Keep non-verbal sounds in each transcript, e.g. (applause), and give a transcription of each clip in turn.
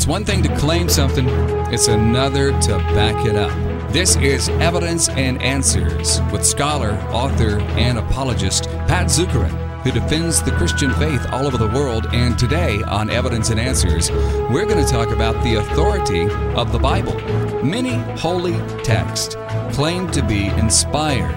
It's one thing to claim something, it's another to back it up. This is Evidence and Answers with scholar, author, and apologist Pat Zukeran, who defends the Christian faith all over the world. And today on Evidence and Answers, we're going to talk about the authority of the Bible. Many holy texts claim to be inspired,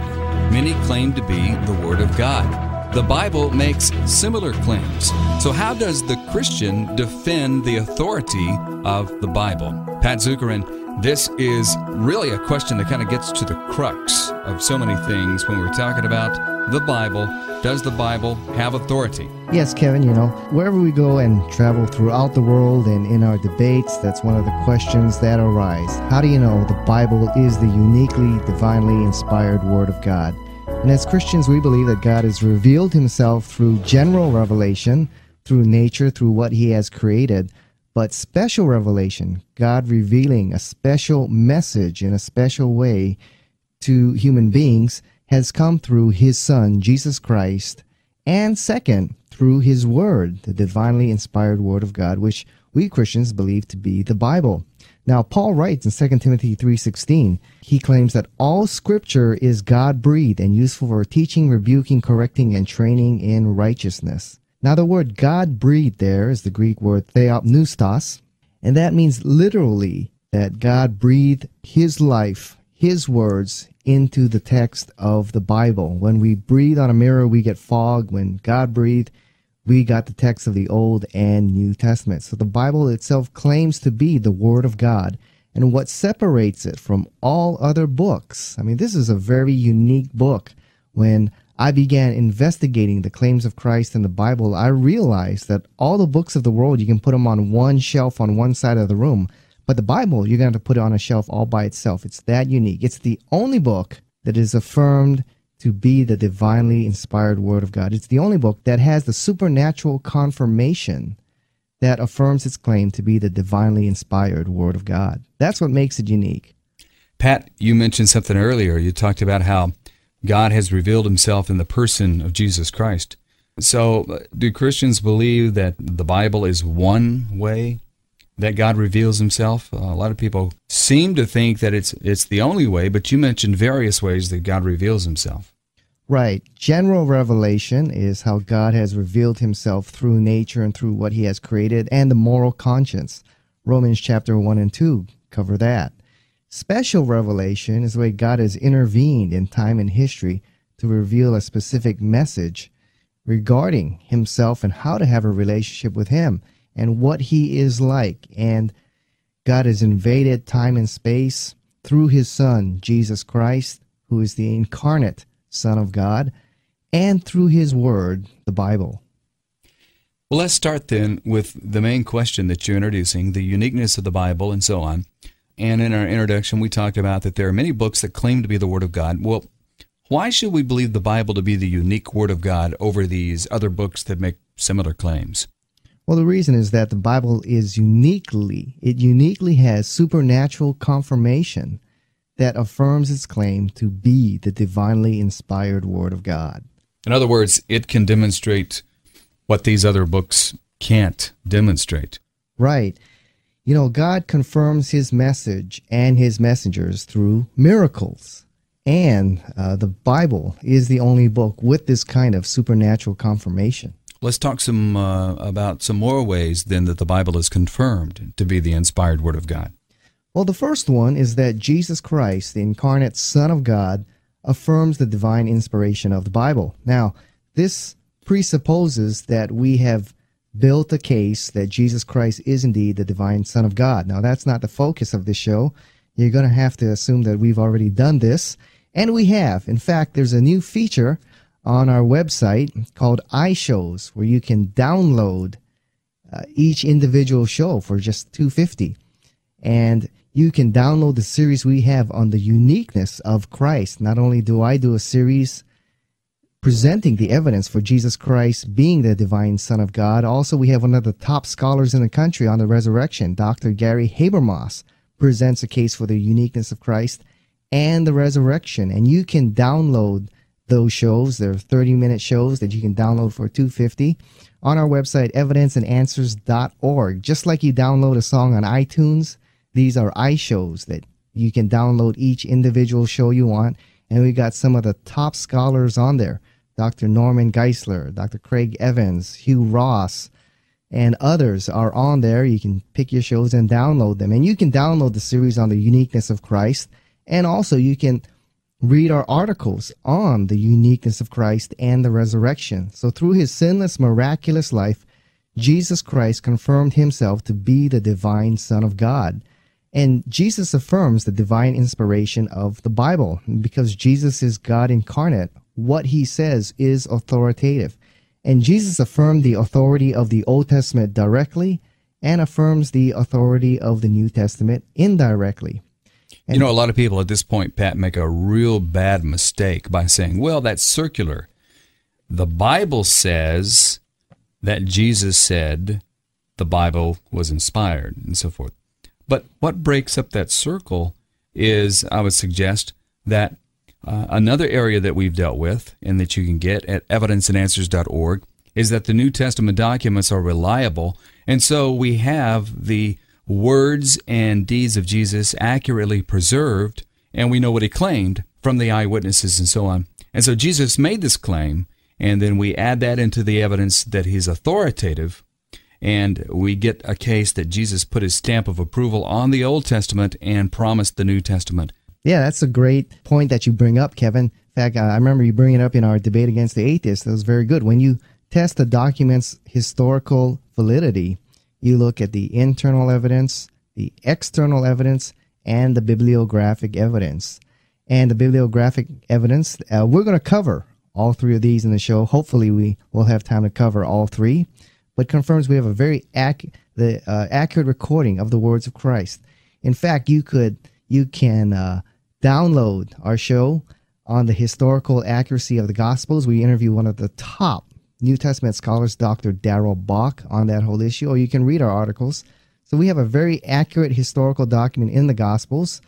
many claim to be the Word of God. The Bible makes similar claims. So, how does the Christian defend the authority of the Bible? Pat Zukeran, this is really a question that kind of gets to the crux of so many things when we're talking about the Bible. Does the Bible have authority? Yes, Kevin, you know, wherever we go and travel throughout the world and in our debates, that's one of the questions that arise. How do you know the Bible is the uniquely, divinely inspired Word of God? And as Christians, we believe that God has revealed himself through general revelation, through nature, through what he has created, but special revelation, God revealing a special message in a special way to human beings, has come through his Son, Jesus Christ, and second, through his Word, the divinely inspired Word of God, which we Christians believe to be the Bible. Now, Paul writes in 2 Timothy 3.16, he claims that all scripture is God-breathed and useful for teaching, rebuking, correcting, and training in righteousness. Now, the word God-breathed there is the Greek word theopneustos, and that means literally that God breathed his life, his words, into the text of the Bible. When we breathe on a mirror, we get fog. When God breathed, we got the text of the Old and New Testament. So the Bible itself claims to be the Word of God. And what separates it from all other books, I mean, this is a very unique book. When I began investigating the claims of Christ in the Bible, I realized that all the books of the world, you can put them on one shelf on one side of the room. But the Bible, you're going to have to put it on a shelf all by itself. It's that unique. It's the only book that is affirmed to be the divinely inspired Word of God. It's the only book that has the supernatural confirmation that affirms its claim to be the divinely inspired Word of God. That's what makes it unique. Pat, you mentioned something earlier. You talked about how God has revealed himself in the person of Jesus Christ. So, do Christians believe that the Bible is one way that God reveals himself? Uh, a lot of people seem to think that it's it's the only way, but you mentioned various ways that God reveals himself. Right. General revelation is how God has revealed himself through nature and through what he has created and the moral conscience. Romans chapter 1 and 2 cover that. Special revelation is the way God has intervened in time and history to reveal a specific message regarding himself and how to have a relationship with him and what he is like. And God has invaded time and space through his son, Jesus Christ, who is the incarnate Son of God, and through His Word, the Bible. Well, let's start then with the main question that you're introducing the uniqueness of the Bible and so on. And in our introduction, we talked about that there are many books that claim to be the Word of God. Well, why should we believe the Bible to be the unique Word of God over these other books that make similar claims? Well, the reason is that the Bible is uniquely, it uniquely has supernatural confirmation that affirms its claim to be the divinely inspired Word of God. In other words, it can demonstrate what these other books can't demonstrate. Right. You know, God confirms his message and his messengers through miracles. And uh, the Bible is the only book with this kind of supernatural confirmation. Let's talk some uh, about some more ways then that the Bible is confirmed to be the inspired Word of God. Well, the first one is that Jesus Christ, the incarnate Son of God, affirms the divine inspiration of the Bible. Now, this presupposes that we have built a case that Jesus Christ is indeed the divine Son of God. Now, that's not the focus of this show. You're going to have to assume that we've already done this, and we have. In fact, there's a new feature on our website called iShows where you can download uh, each individual show for just 250 and you can download the series we have on the uniqueness of Christ. Not only do I do a series presenting the evidence for Jesus Christ being the divine Son of God, also we have one of the top scholars in the country on the resurrection, Dr. Gary Habermas, presents a case for the uniqueness of Christ and the resurrection. And you can download those shows. They're 30 minute shows that you can download for 250 on our website, evidenceandanswers.org. Just like you download a song on iTunes, these are iShows that you can download each individual show you want. And we got some of the top scholars on there Dr. Norman Geisler, Dr. Craig Evans, Hugh Ross, and others are on there. You can pick your shows and download them. And you can download the series on the uniqueness of Christ. And also, you can read our articles on the uniqueness of Christ and the resurrection. So, through his sinless, miraculous life, Jesus Christ confirmed himself to be the divine Son of God. And Jesus affirms the divine inspiration of the Bible because Jesus is God incarnate. What he says is authoritative. And Jesus affirmed the authority of the Old Testament directly and affirms the authority of the New Testament indirectly. And you know, a lot of people at this point, Pat, make a real bad mistake by saying, well, that's circular. The Bible says that Jesus said the Bible was inspired and so forth. But what breaks up that circle is, I would suggest, that uh, another area that we've dealt with and that you can get at evidenceandanswers.org is that the New Testament documents are reliable. And so we have the words and deeds of Jesus accurately preserved, and we know what he claimed from the eyewitnesses and so on. And so Jesus made this claim, and then we add that into the evidence that he's authoritative, and we get a case that Jesus put his stamp of approval on the Old Testament and promised the New Testament. Yeah, that's a great point that you bring up, Kevin. In fact, I remember you bringing it up in our debate against the atheists. That was very good. When you test the document's historical validity, you look at the internal evidence, the external evidence, and the bibliographic evidence. And the bibliographic evidence, uh, we're going to cover all three of these in the show. Hopefully, we will have time to cover all three, but confirms we have a very ac- the uh, accurate recording of the words of Christ. In fact, you could you can uh, download our show on the historical accuracy of the Gospels. We interview one of the top New Testament scholars, Dr. Darrell Bock, on that whole issue, or you can read our articles. So we have a very accurate historical document in the Gospels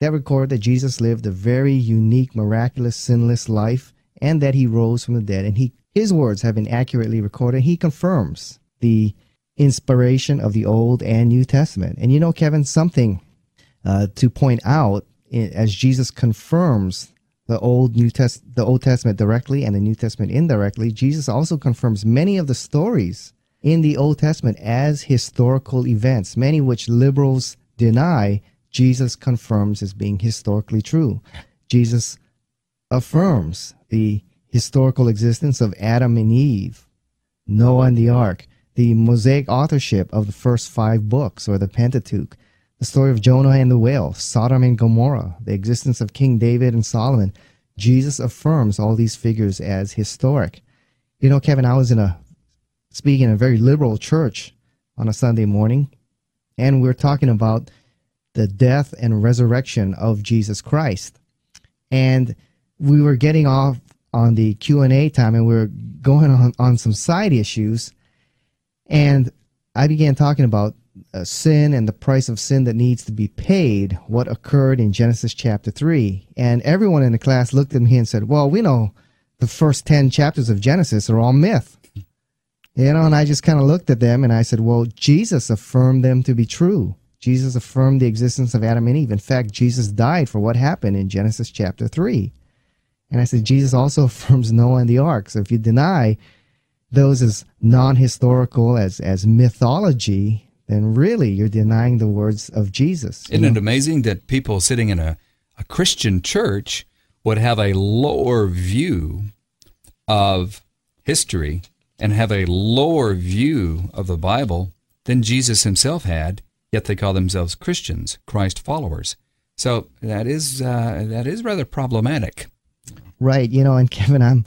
that record that Jesus lived a very unique, miraculous, sinless life and that he rose from the dead. And he his words have been accurately recorded. He confirms the inspiration of the Old and New Testament. And you know, Kevin, something uh, to point out as Jesus confirms the Old New Test the Old Testament directly and the New Testament indirectly, Jesus also confirms many of the stories in the Old Testament as historical events, many which liberals deny, Jesus confirms as being historically true. Jesus affirms the historical existence of Adam and Eve, Noah and the ark, the Mosaic authorship of the first five books or the Pentateuch, the story of Jonah and the whale, Sodom and Gomorrah, the existence of King David and Solomon. Jesus affirms all these figures as historic. You know, Kevin, I was in a speaking in a very liberal church on a Sunday morning, and we are talking about the death and resurrection of Jesus Christ. And we were getting off on the Q&A time and we were going on, on some side issues. And I began talking about uh, sin and the price of sin that needs to be paid, what occurred in Genesis chapter 3. And everyone in the class looked at me and said, Well, we know the first 10 chapters of Genesis are all myth. You know, and I just kind of looked at them and I said, Well, Jesus affirmed them to be true. Jesus affirmed the existence of Adam and Eve. In fact, Jesus died for what happened in Genesis chapter 3. And I said, Jesus also (laughs) affirms Noah and the ark. So if you deny those as non historical, as, as mythology, then really you're denying the words of Jesus. Isn't know? it amazing that people sitting in a, a Christian church would have a lower view of history and have a lower view of the Bible than Jesus himself had, yet they call themselves Christians, Christ followers. So that is uh, that is rather problematic. Right, you know, and Kevin, I'm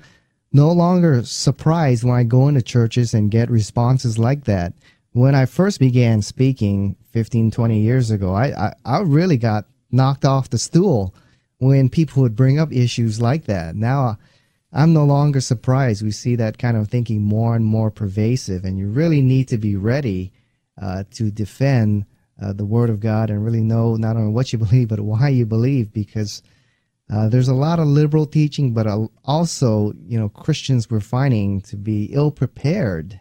no longer surprised when I go into churches and get responses like that when I first began speaking 15, 20 years ago, I, I, I, really got knocked off the stool when people would bring up issues like that. Now I'm no longer surprised. We see that kind of thinking more and more pervasive, and you really need to be ready uh, to defend uh, the Word of God and really know not only what you (laughs) believe, but why you believe, because uh, there's a lot of liberal teaching, but uh, also, you know, Christians we're finding to be ill prepared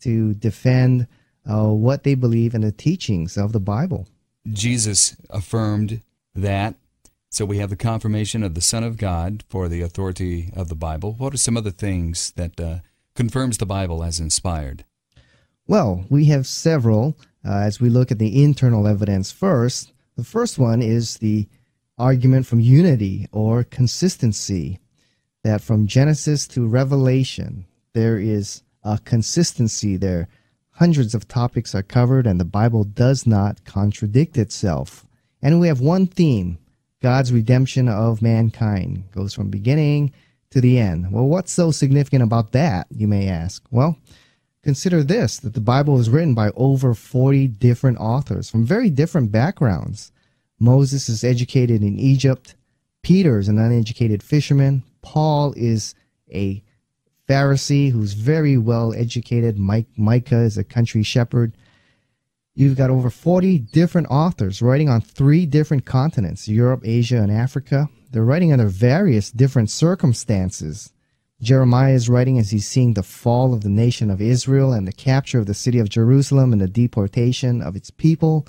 to defend uh, what they believe in the teachings of the Bible. Jesus affirmed that. So we have the confirmation of the Son of God for the authority of the Bible. What are some other things that uh, confirms the Bible as inspired? Well, we have several. Uh, as we look at the internal evidence first, the first one is the argument from unity or consistency. That from Genesis to Revelation, there is a consistency there. Hundreds of topics are covered, and the Bible does not contradict itself. And we have one theme God's redemption of mankind. Goes from beginning to the end. Well, what's so significant about that, you may ask? Well, consider this that the Bible was written by over 40 different authors from very different backgrounds. Moses is educated in Egypt, Peter is an uneducated fisherman, Paul is a Pharisee who's very well educated, Mike, Micah is a country shepherd. You've got over 40 different authors writing on three different continents Europe, Asia, and Africa. They're writing under various different circumstances. Jeremiah is writing as he's seeing the fall of the nation of Israel and the capture of the city of Jerusalem and the deportation of its people.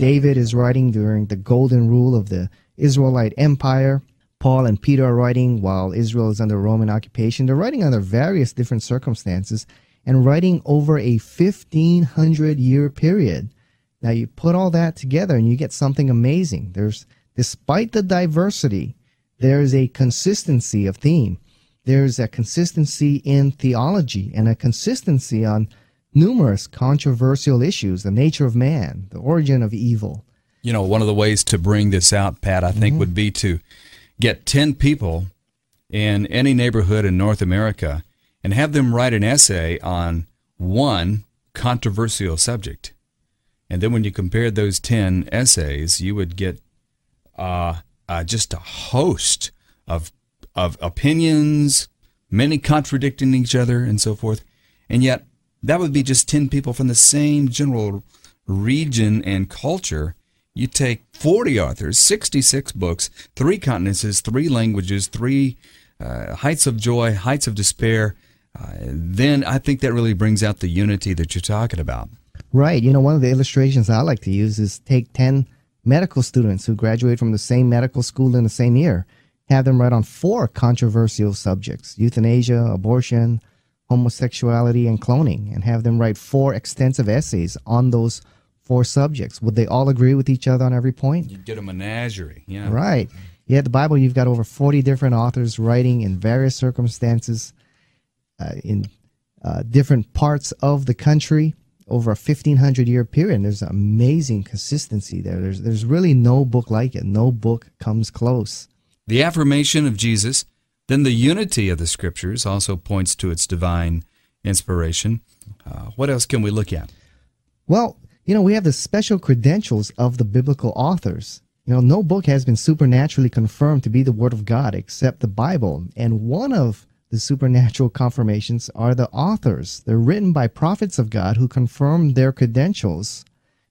David is writing during the golden rule of the Israelite Empire. Paul and Peter are writing while Israel is under Roman occupation. They're writing under various different circumstances and writing over a 1500 year period. Now you put all that together and you get something amazing. There's, despite the diversity, there's a consistency of theme. There's a consistency in theology and a consistency on numerous controversial issues the nature of man, the origin of evil. You know, one of the ways to bring this out, Pat, I think mm-hmm. would be to get 10 people in any neighborhood in North America and have them write an essay on one controversial subject. And then when you compared those 10 essays, you would get uh, uh, just a host of, of opinions, many contradicting each other, and so forth. And yet, that would be just 10 people from the same general region and culture. You take 40 authors, 66 books, three continents, three languages, three uh, heights of joy, heights of despair. Uh, then I think that really brings out the unity that you're talking about. Right. You know, one of the illustrations I like to use is take 10 medical students who graduate from the same medical school in the same year, have them write on four controversial subjects euthanasia, abortion, homosexuality, and cloning, and have them write four extensive essays on those four subjects. Would they all agree with each other on every point? You'd get a menagerie, yeah. Right. Yet the Bible, you've got over 40 different authors writing in various circumstances uh, in uh, different parts of the country over a 1500 year period. There's amazing consistency there. There's, there's really no book like it. No book comes close. The affirmation of Jesus, then the unity of the scriptures also points to its divine inspiration. Uh, what else can we look at? Well, you know, we have the special credentials of the biblical authors. You know, no book has been supernaturally confirmed to be the Word of God except the Bible. And one of the supernatural (laughs) confirmations are the authors. They're written by prophets of God who confirm their credentials,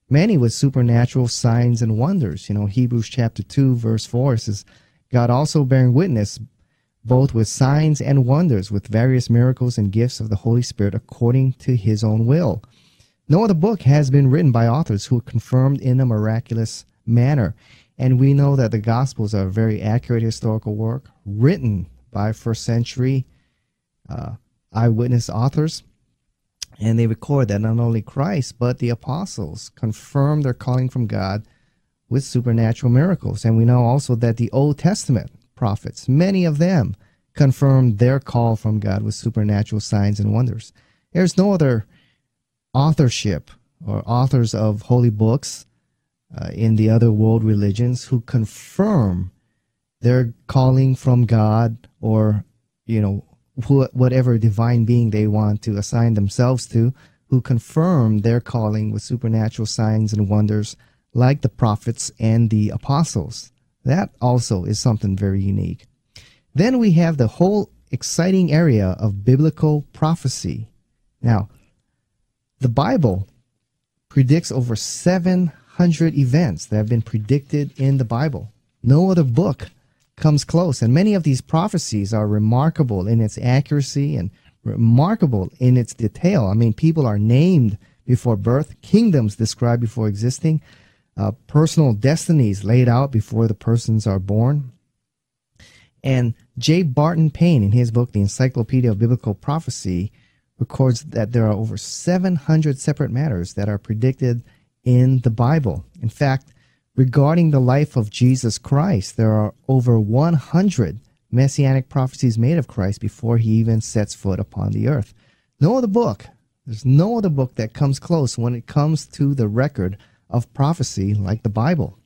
many with supernatural signs and wonders. You know, Hebrews chapter 2, verse 4 says, God also bearing witness both with signs and wonders, with various miracles and gifts of the Holy Spirit according to his own will. No other book has been written by authors who confirmed in a miraculous manner. And we know that the Gospels are a very accurate historical work written by first century uh, eyewitness authors. And they record that not only Christ, but the apostles confirmed their calling from God with supernatural miracles. And we know also that the Old Testament prophets, many of them, confirmed their call from God with supernatural signs and wonders. There's no other authorship or authors of holy books uh, in the other world religions who confirm their calling from God or, you know, wh- whatever divine being they want to assign themselves to, who confirm their calling with supernatural signs and wonders like the prophets and the apostles. That also is something very unique. Then we have the whole exciting area of biblical prophecy. Now, the Bible predicts over 700 events that have been predicted in the Bible. No other book comes close. And many of these prophecies are remarkable in its accuracy and remarkable in its detail. I mean, people are named before birth, kingdoms described before existing, uh, personal destinies laid out before the persons are born. And J. Barton Payne, in his book, The Encyclopedia of Biblical Prophecy, records that there are over 700 separate matters that are predicted in the Bible. In fact, regarding the life of Jesus Christ, there are over 100 messianic prophecies made of Christ before he even sets foot upon the earth. No other book, there's no other book that comes close when it comes to the record of prophecy like the Bible.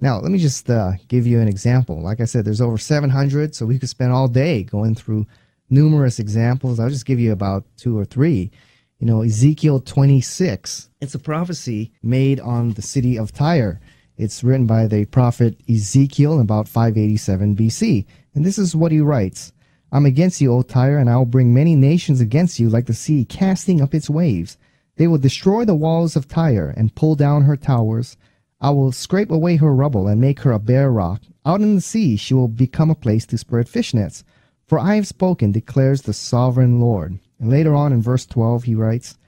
Now, let me just uh, give you an example. Like I said, there's over 700, so we could spend all day going through numerous examples. I'll just give you about two or three. You know, Ezekiel 26, it's a prophecy made on the city of Tyre. It's written by the prophet Ezekiel in about 587 BC. And this is what he writes I'm against you, O Tyre, and I will bring many nations against you like the sea casting up its waves. They will destroy the walls of Tyre and pull down her towers. I will scrape away her rubble and make her a bare rock. Out in the sea she will become a place to spread fishnets. For I have spoken, declares the sovereign Lord. And later on in verse 12, he writes,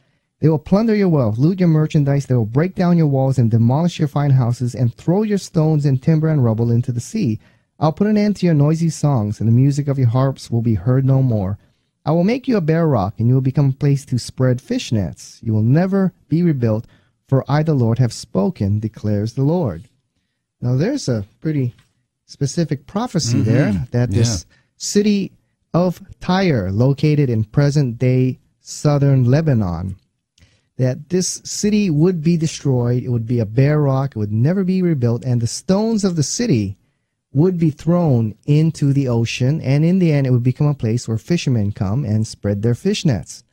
They will plunder your wealth, loot your merchandise, they will break down your walls and demolish your fine houses, and throw your stones and timber and rubble into the sea. I'll put an end to your noisy songs, and the music of your harps will be heard no more. I will make you a bare rock, and you will become a place to spread fish nets. You will never be rebuilt, for I, the Lord, have spoken, declares the Lord. Now, there's a pretty specific prophecy mm-hmm. there that this yeah. city of Tyre, located in present day southern Lebanon, that this city would be destroyed. It would be a bare rock. It would never be rebuilt. And the stones of the city would be thrown into the ocean. And in the end, it would become a place where fishermen come and spread their fish nets.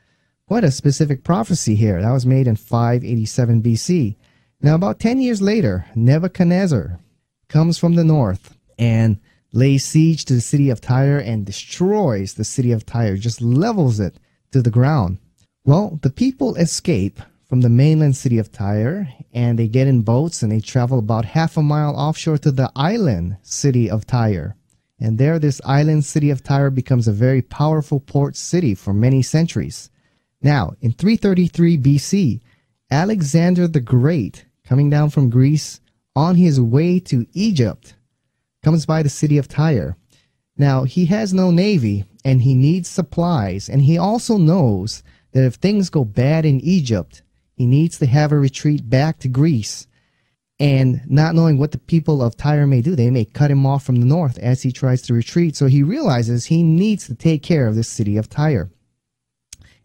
What a specific prophecy here. That was made in 587 BC. Now, about 10 years later, Nebuchadnezzar comes from the north and lays siege to the city of Tyre and destroys the city of Tyre, just levels it to the ground. Well, the people escape from the mainland city of Tyre and they get in boats and they travel about half a mile offshore to the island city of Tyre. And there, this island city of Tyre becomes a very powerful port city for many centuries. Now, in 333 BC, Alexander the Great, coming down from Greece on his way to Egypt, comes by the city of Tyre. Now, he has no navy and he needs supplies, and he also knows that if things go bad in Egypt, he needs to have a retreat back to Greece. And not knowing what the people of Tyre may do, they may cut him off from the north as he tries to retreat. So he realizes he needs to take care of this city of Tyre.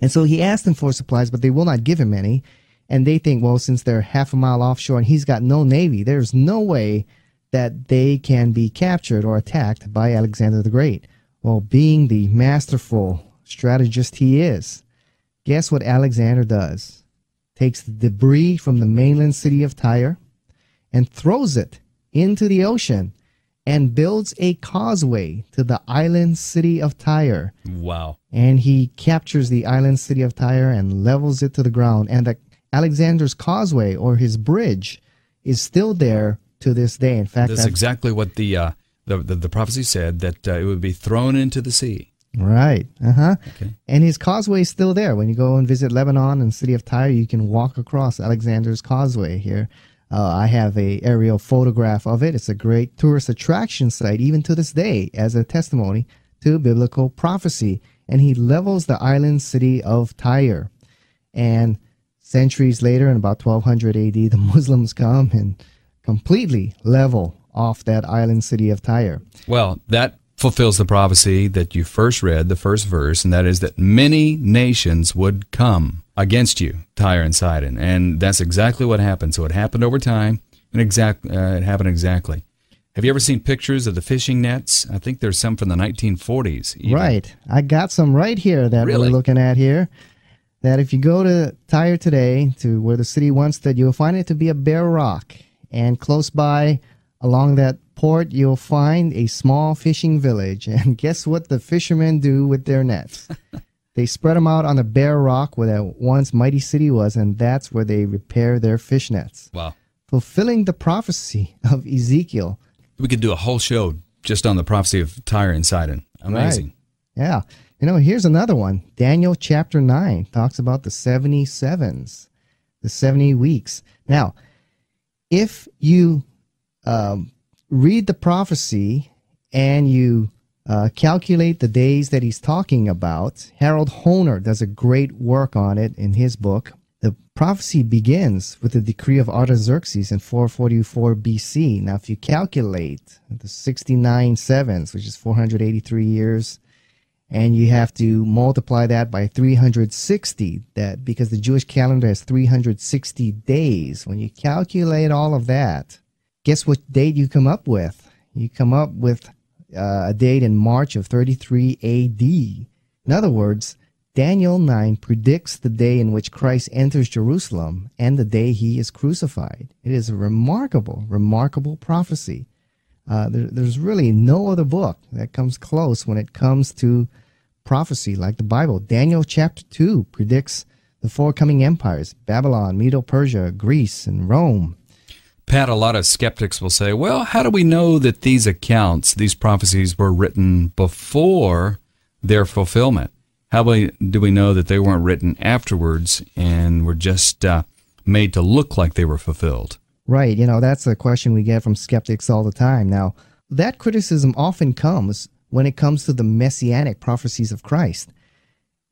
And so he asks them for supplies, but they will not give him any. And they think, well, since they're half a mile offshore and he's got no navy, there's no way that they can be captured or attacked by Alexander the Great. Well, being the masterful strategist he is, guess what Alexander does? Takes the debris from the mainland city of Tyre and throws it into the ocean and builds a causeway to the island city of Tyre. Wow. And he captures the island city of Tyre and levels it to the ground. And the Alexander's causeway or his bridge is still there to this day. In fact, that's exactly what the, uh, the, the, the prophecy said that uh, it would be thrown into the sea. Right. Uh huh. Okay. And his causeway is still there. When you go and visit Lebanon and city of Tyre, you can walk across Alexander's Causeway here. Uh, I have a aerial photograph of it. It's a great tourist attraction site, even to this day, as a testimony to biblical prophecy. And he levels the island city of Tyre. And centuries later, in about 1200 AD, (laughs) the Muslims come and completely level off that island city of Tyre. Well, that fulfills the prophecy that you first read, the first verse, and that is that many nations would come against you, Tyre and Sidon. And that's exactly what happened. So it happened over time, and exact, uh, it happened exactly. Have you ever seen pictures of the fishing nets? I think there's some from the 1940s. Even. Right. I got some right here that really? we're looking at here that if you go to Tyre today, to where the city once stood, you'll find it to be a bare rock. And close by, along that port, you'll find a small fishing village. (laughs) And guess what the fishermen do with their nets? (laughs) they spread them out on the bare rock where that once mighty city was, and that's where they repair their fish nets. Wow. Fulfilling the prophecy of Ezekiel. We could do a whole show just on the prophecy of Tyre and Sidon. Amazing. Right. Yeah. You know, here's another one. Daniel chapter 9 talks about the 77s, the 70 weeks. Now, if you um, read the prophecy and you uh, calculate the days that he's talking about, Harold Hoehner does a great work on it in his book. The prophecy begins with the decree of Artaxerxes in 444 BC. Now, if you calculate the 69 sevens, which is 483 years, and you have to multiply that by 360 that because the jewish calendar has 360 days when you calculate all of that guess what date you come up with you come up with uh, a date in march of 33 ad in other words daniel 9 predicts the day in which christ enters jerusalem and the day he is crucified it is a remarkable remarkable prophecy uh, there, there's really no other book that comes close when it comes to prophecy like the Bible. Daniel chapter 2 predicts the four coming empires Babylon, Medo Persia, Greece, and Rome. Pat, a lot of skeptics will say, well, how do we know that these accounts, these prophecies, were written before their fulfillment? How do we know that they weren't written afterwards and were just uh, made to look like they were fulfilled? Right. You know, that's a question we get from skeptics all the time. Now, that criticism often comes when it comes to the messianic prophecies of Christ.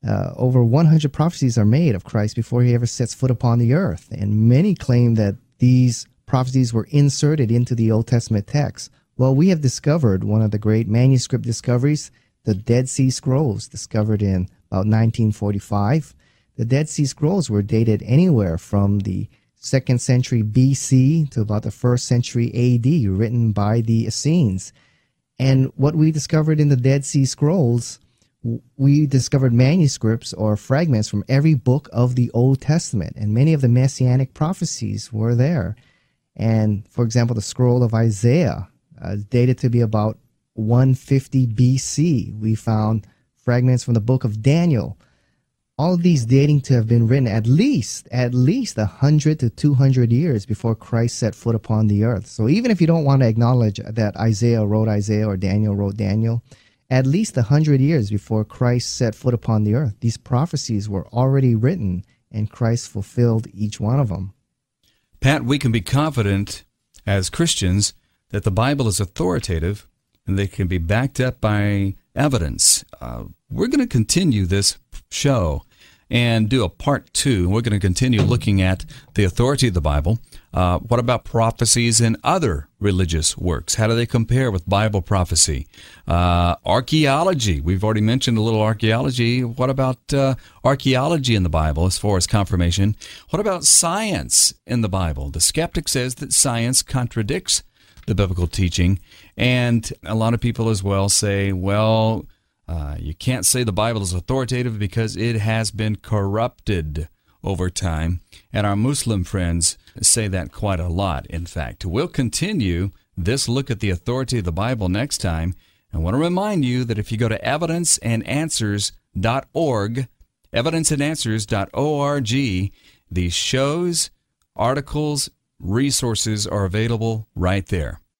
Uh, over 100 prophecies are made of Christ before he ever sets foot upon the earth, and many claim that these prophecies were inserted into the Old Testament text. Well, we have discovered one of the great manuscript discoveries, the Dead Sea Scrolls, discovered in about 1945. The Dead Sea Scrolls were dated anywhere from the second century BC to about the first century AD, written by the Essenes. And what we discovered in the Dead Sea Scrolls, we discovered manuscripts or fragments from every book of the Old Testament, and many of the messianic prophecies were there. And for example, the scroll of Isaiah, uh, dated to be about 150 BC. We found fragments from the book of Daniel, all of these dating to have been written at least at least 100 to 200 years before christ set foot upon the earth. So even if you don't want to acknowledge that isaiah wrote isaiah or daniel wrote daniel at least 100 years before christ set foot upon the earth these prophecies were already written and christ fulfilled each one of them pat we can be confident as christians that the bible is authoritative and they can be backed up by evidence uh, we're going to continue this show and do a part two. We're going to continue looking at the authority of the Bible. Uh, what about prophecies in other religious works? How do they compare with Bible prophecy? Uh, archaeology. We've already mentioned a little archaeology. What about uh, archaeology in the Bible as far as confirmation? What about science in the Bible? The skeptic says that science contradicts the biblical teaching. And a lot of people as well say, well, uh, you can't say the Bible is authoritative because it has been corrupted over time. And our Muslim friends say that quite a lot, in fact. We'll continue this look at the authority of the Bible next time. I want to remind you that if you go to evidenceandanswers.org, evidenceandanswers.org, these shows, articles, resources are available right there.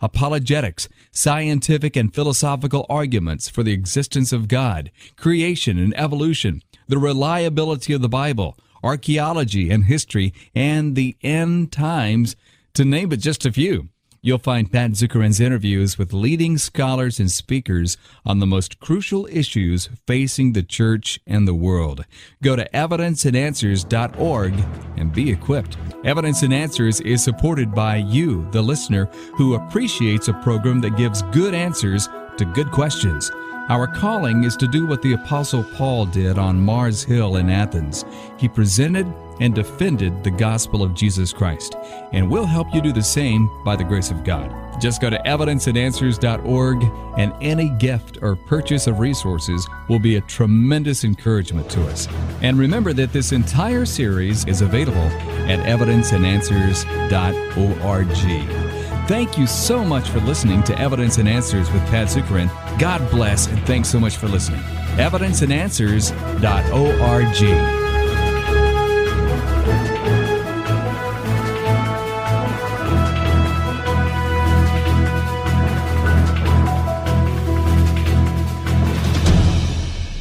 apologetics, scientific and philosophical arguments for the existence of God, creation and evolution, the reliability of the Bible, archaeology and history, and the end times, to name but just a few. You'll find Pat Zukeran's interviews with leading scholars and speakers on the most crucial issues facing the church and the world. Go to evidenceandanswers.org and be equipped. Evidence and Answers is supported by you, the listener, who appreciates a program that gives good answers to good questions. Our calling is to do what the Apostle Paul did on Mars Hill in Athens. He presented and defended the gospel of Jesus Christ, and we'll help you do the same by the grace of God. Just go to evidenceandanswers.org, and any gift or purchase of resources will be a tremendous encouragement to us. And remember that this entire series is available at evidenceandanswers.org. Thank you so much for listening to Evidence and Answers with Pat Zukeran. God bless, and thanks so much for listening. Evidenceandanswers.org.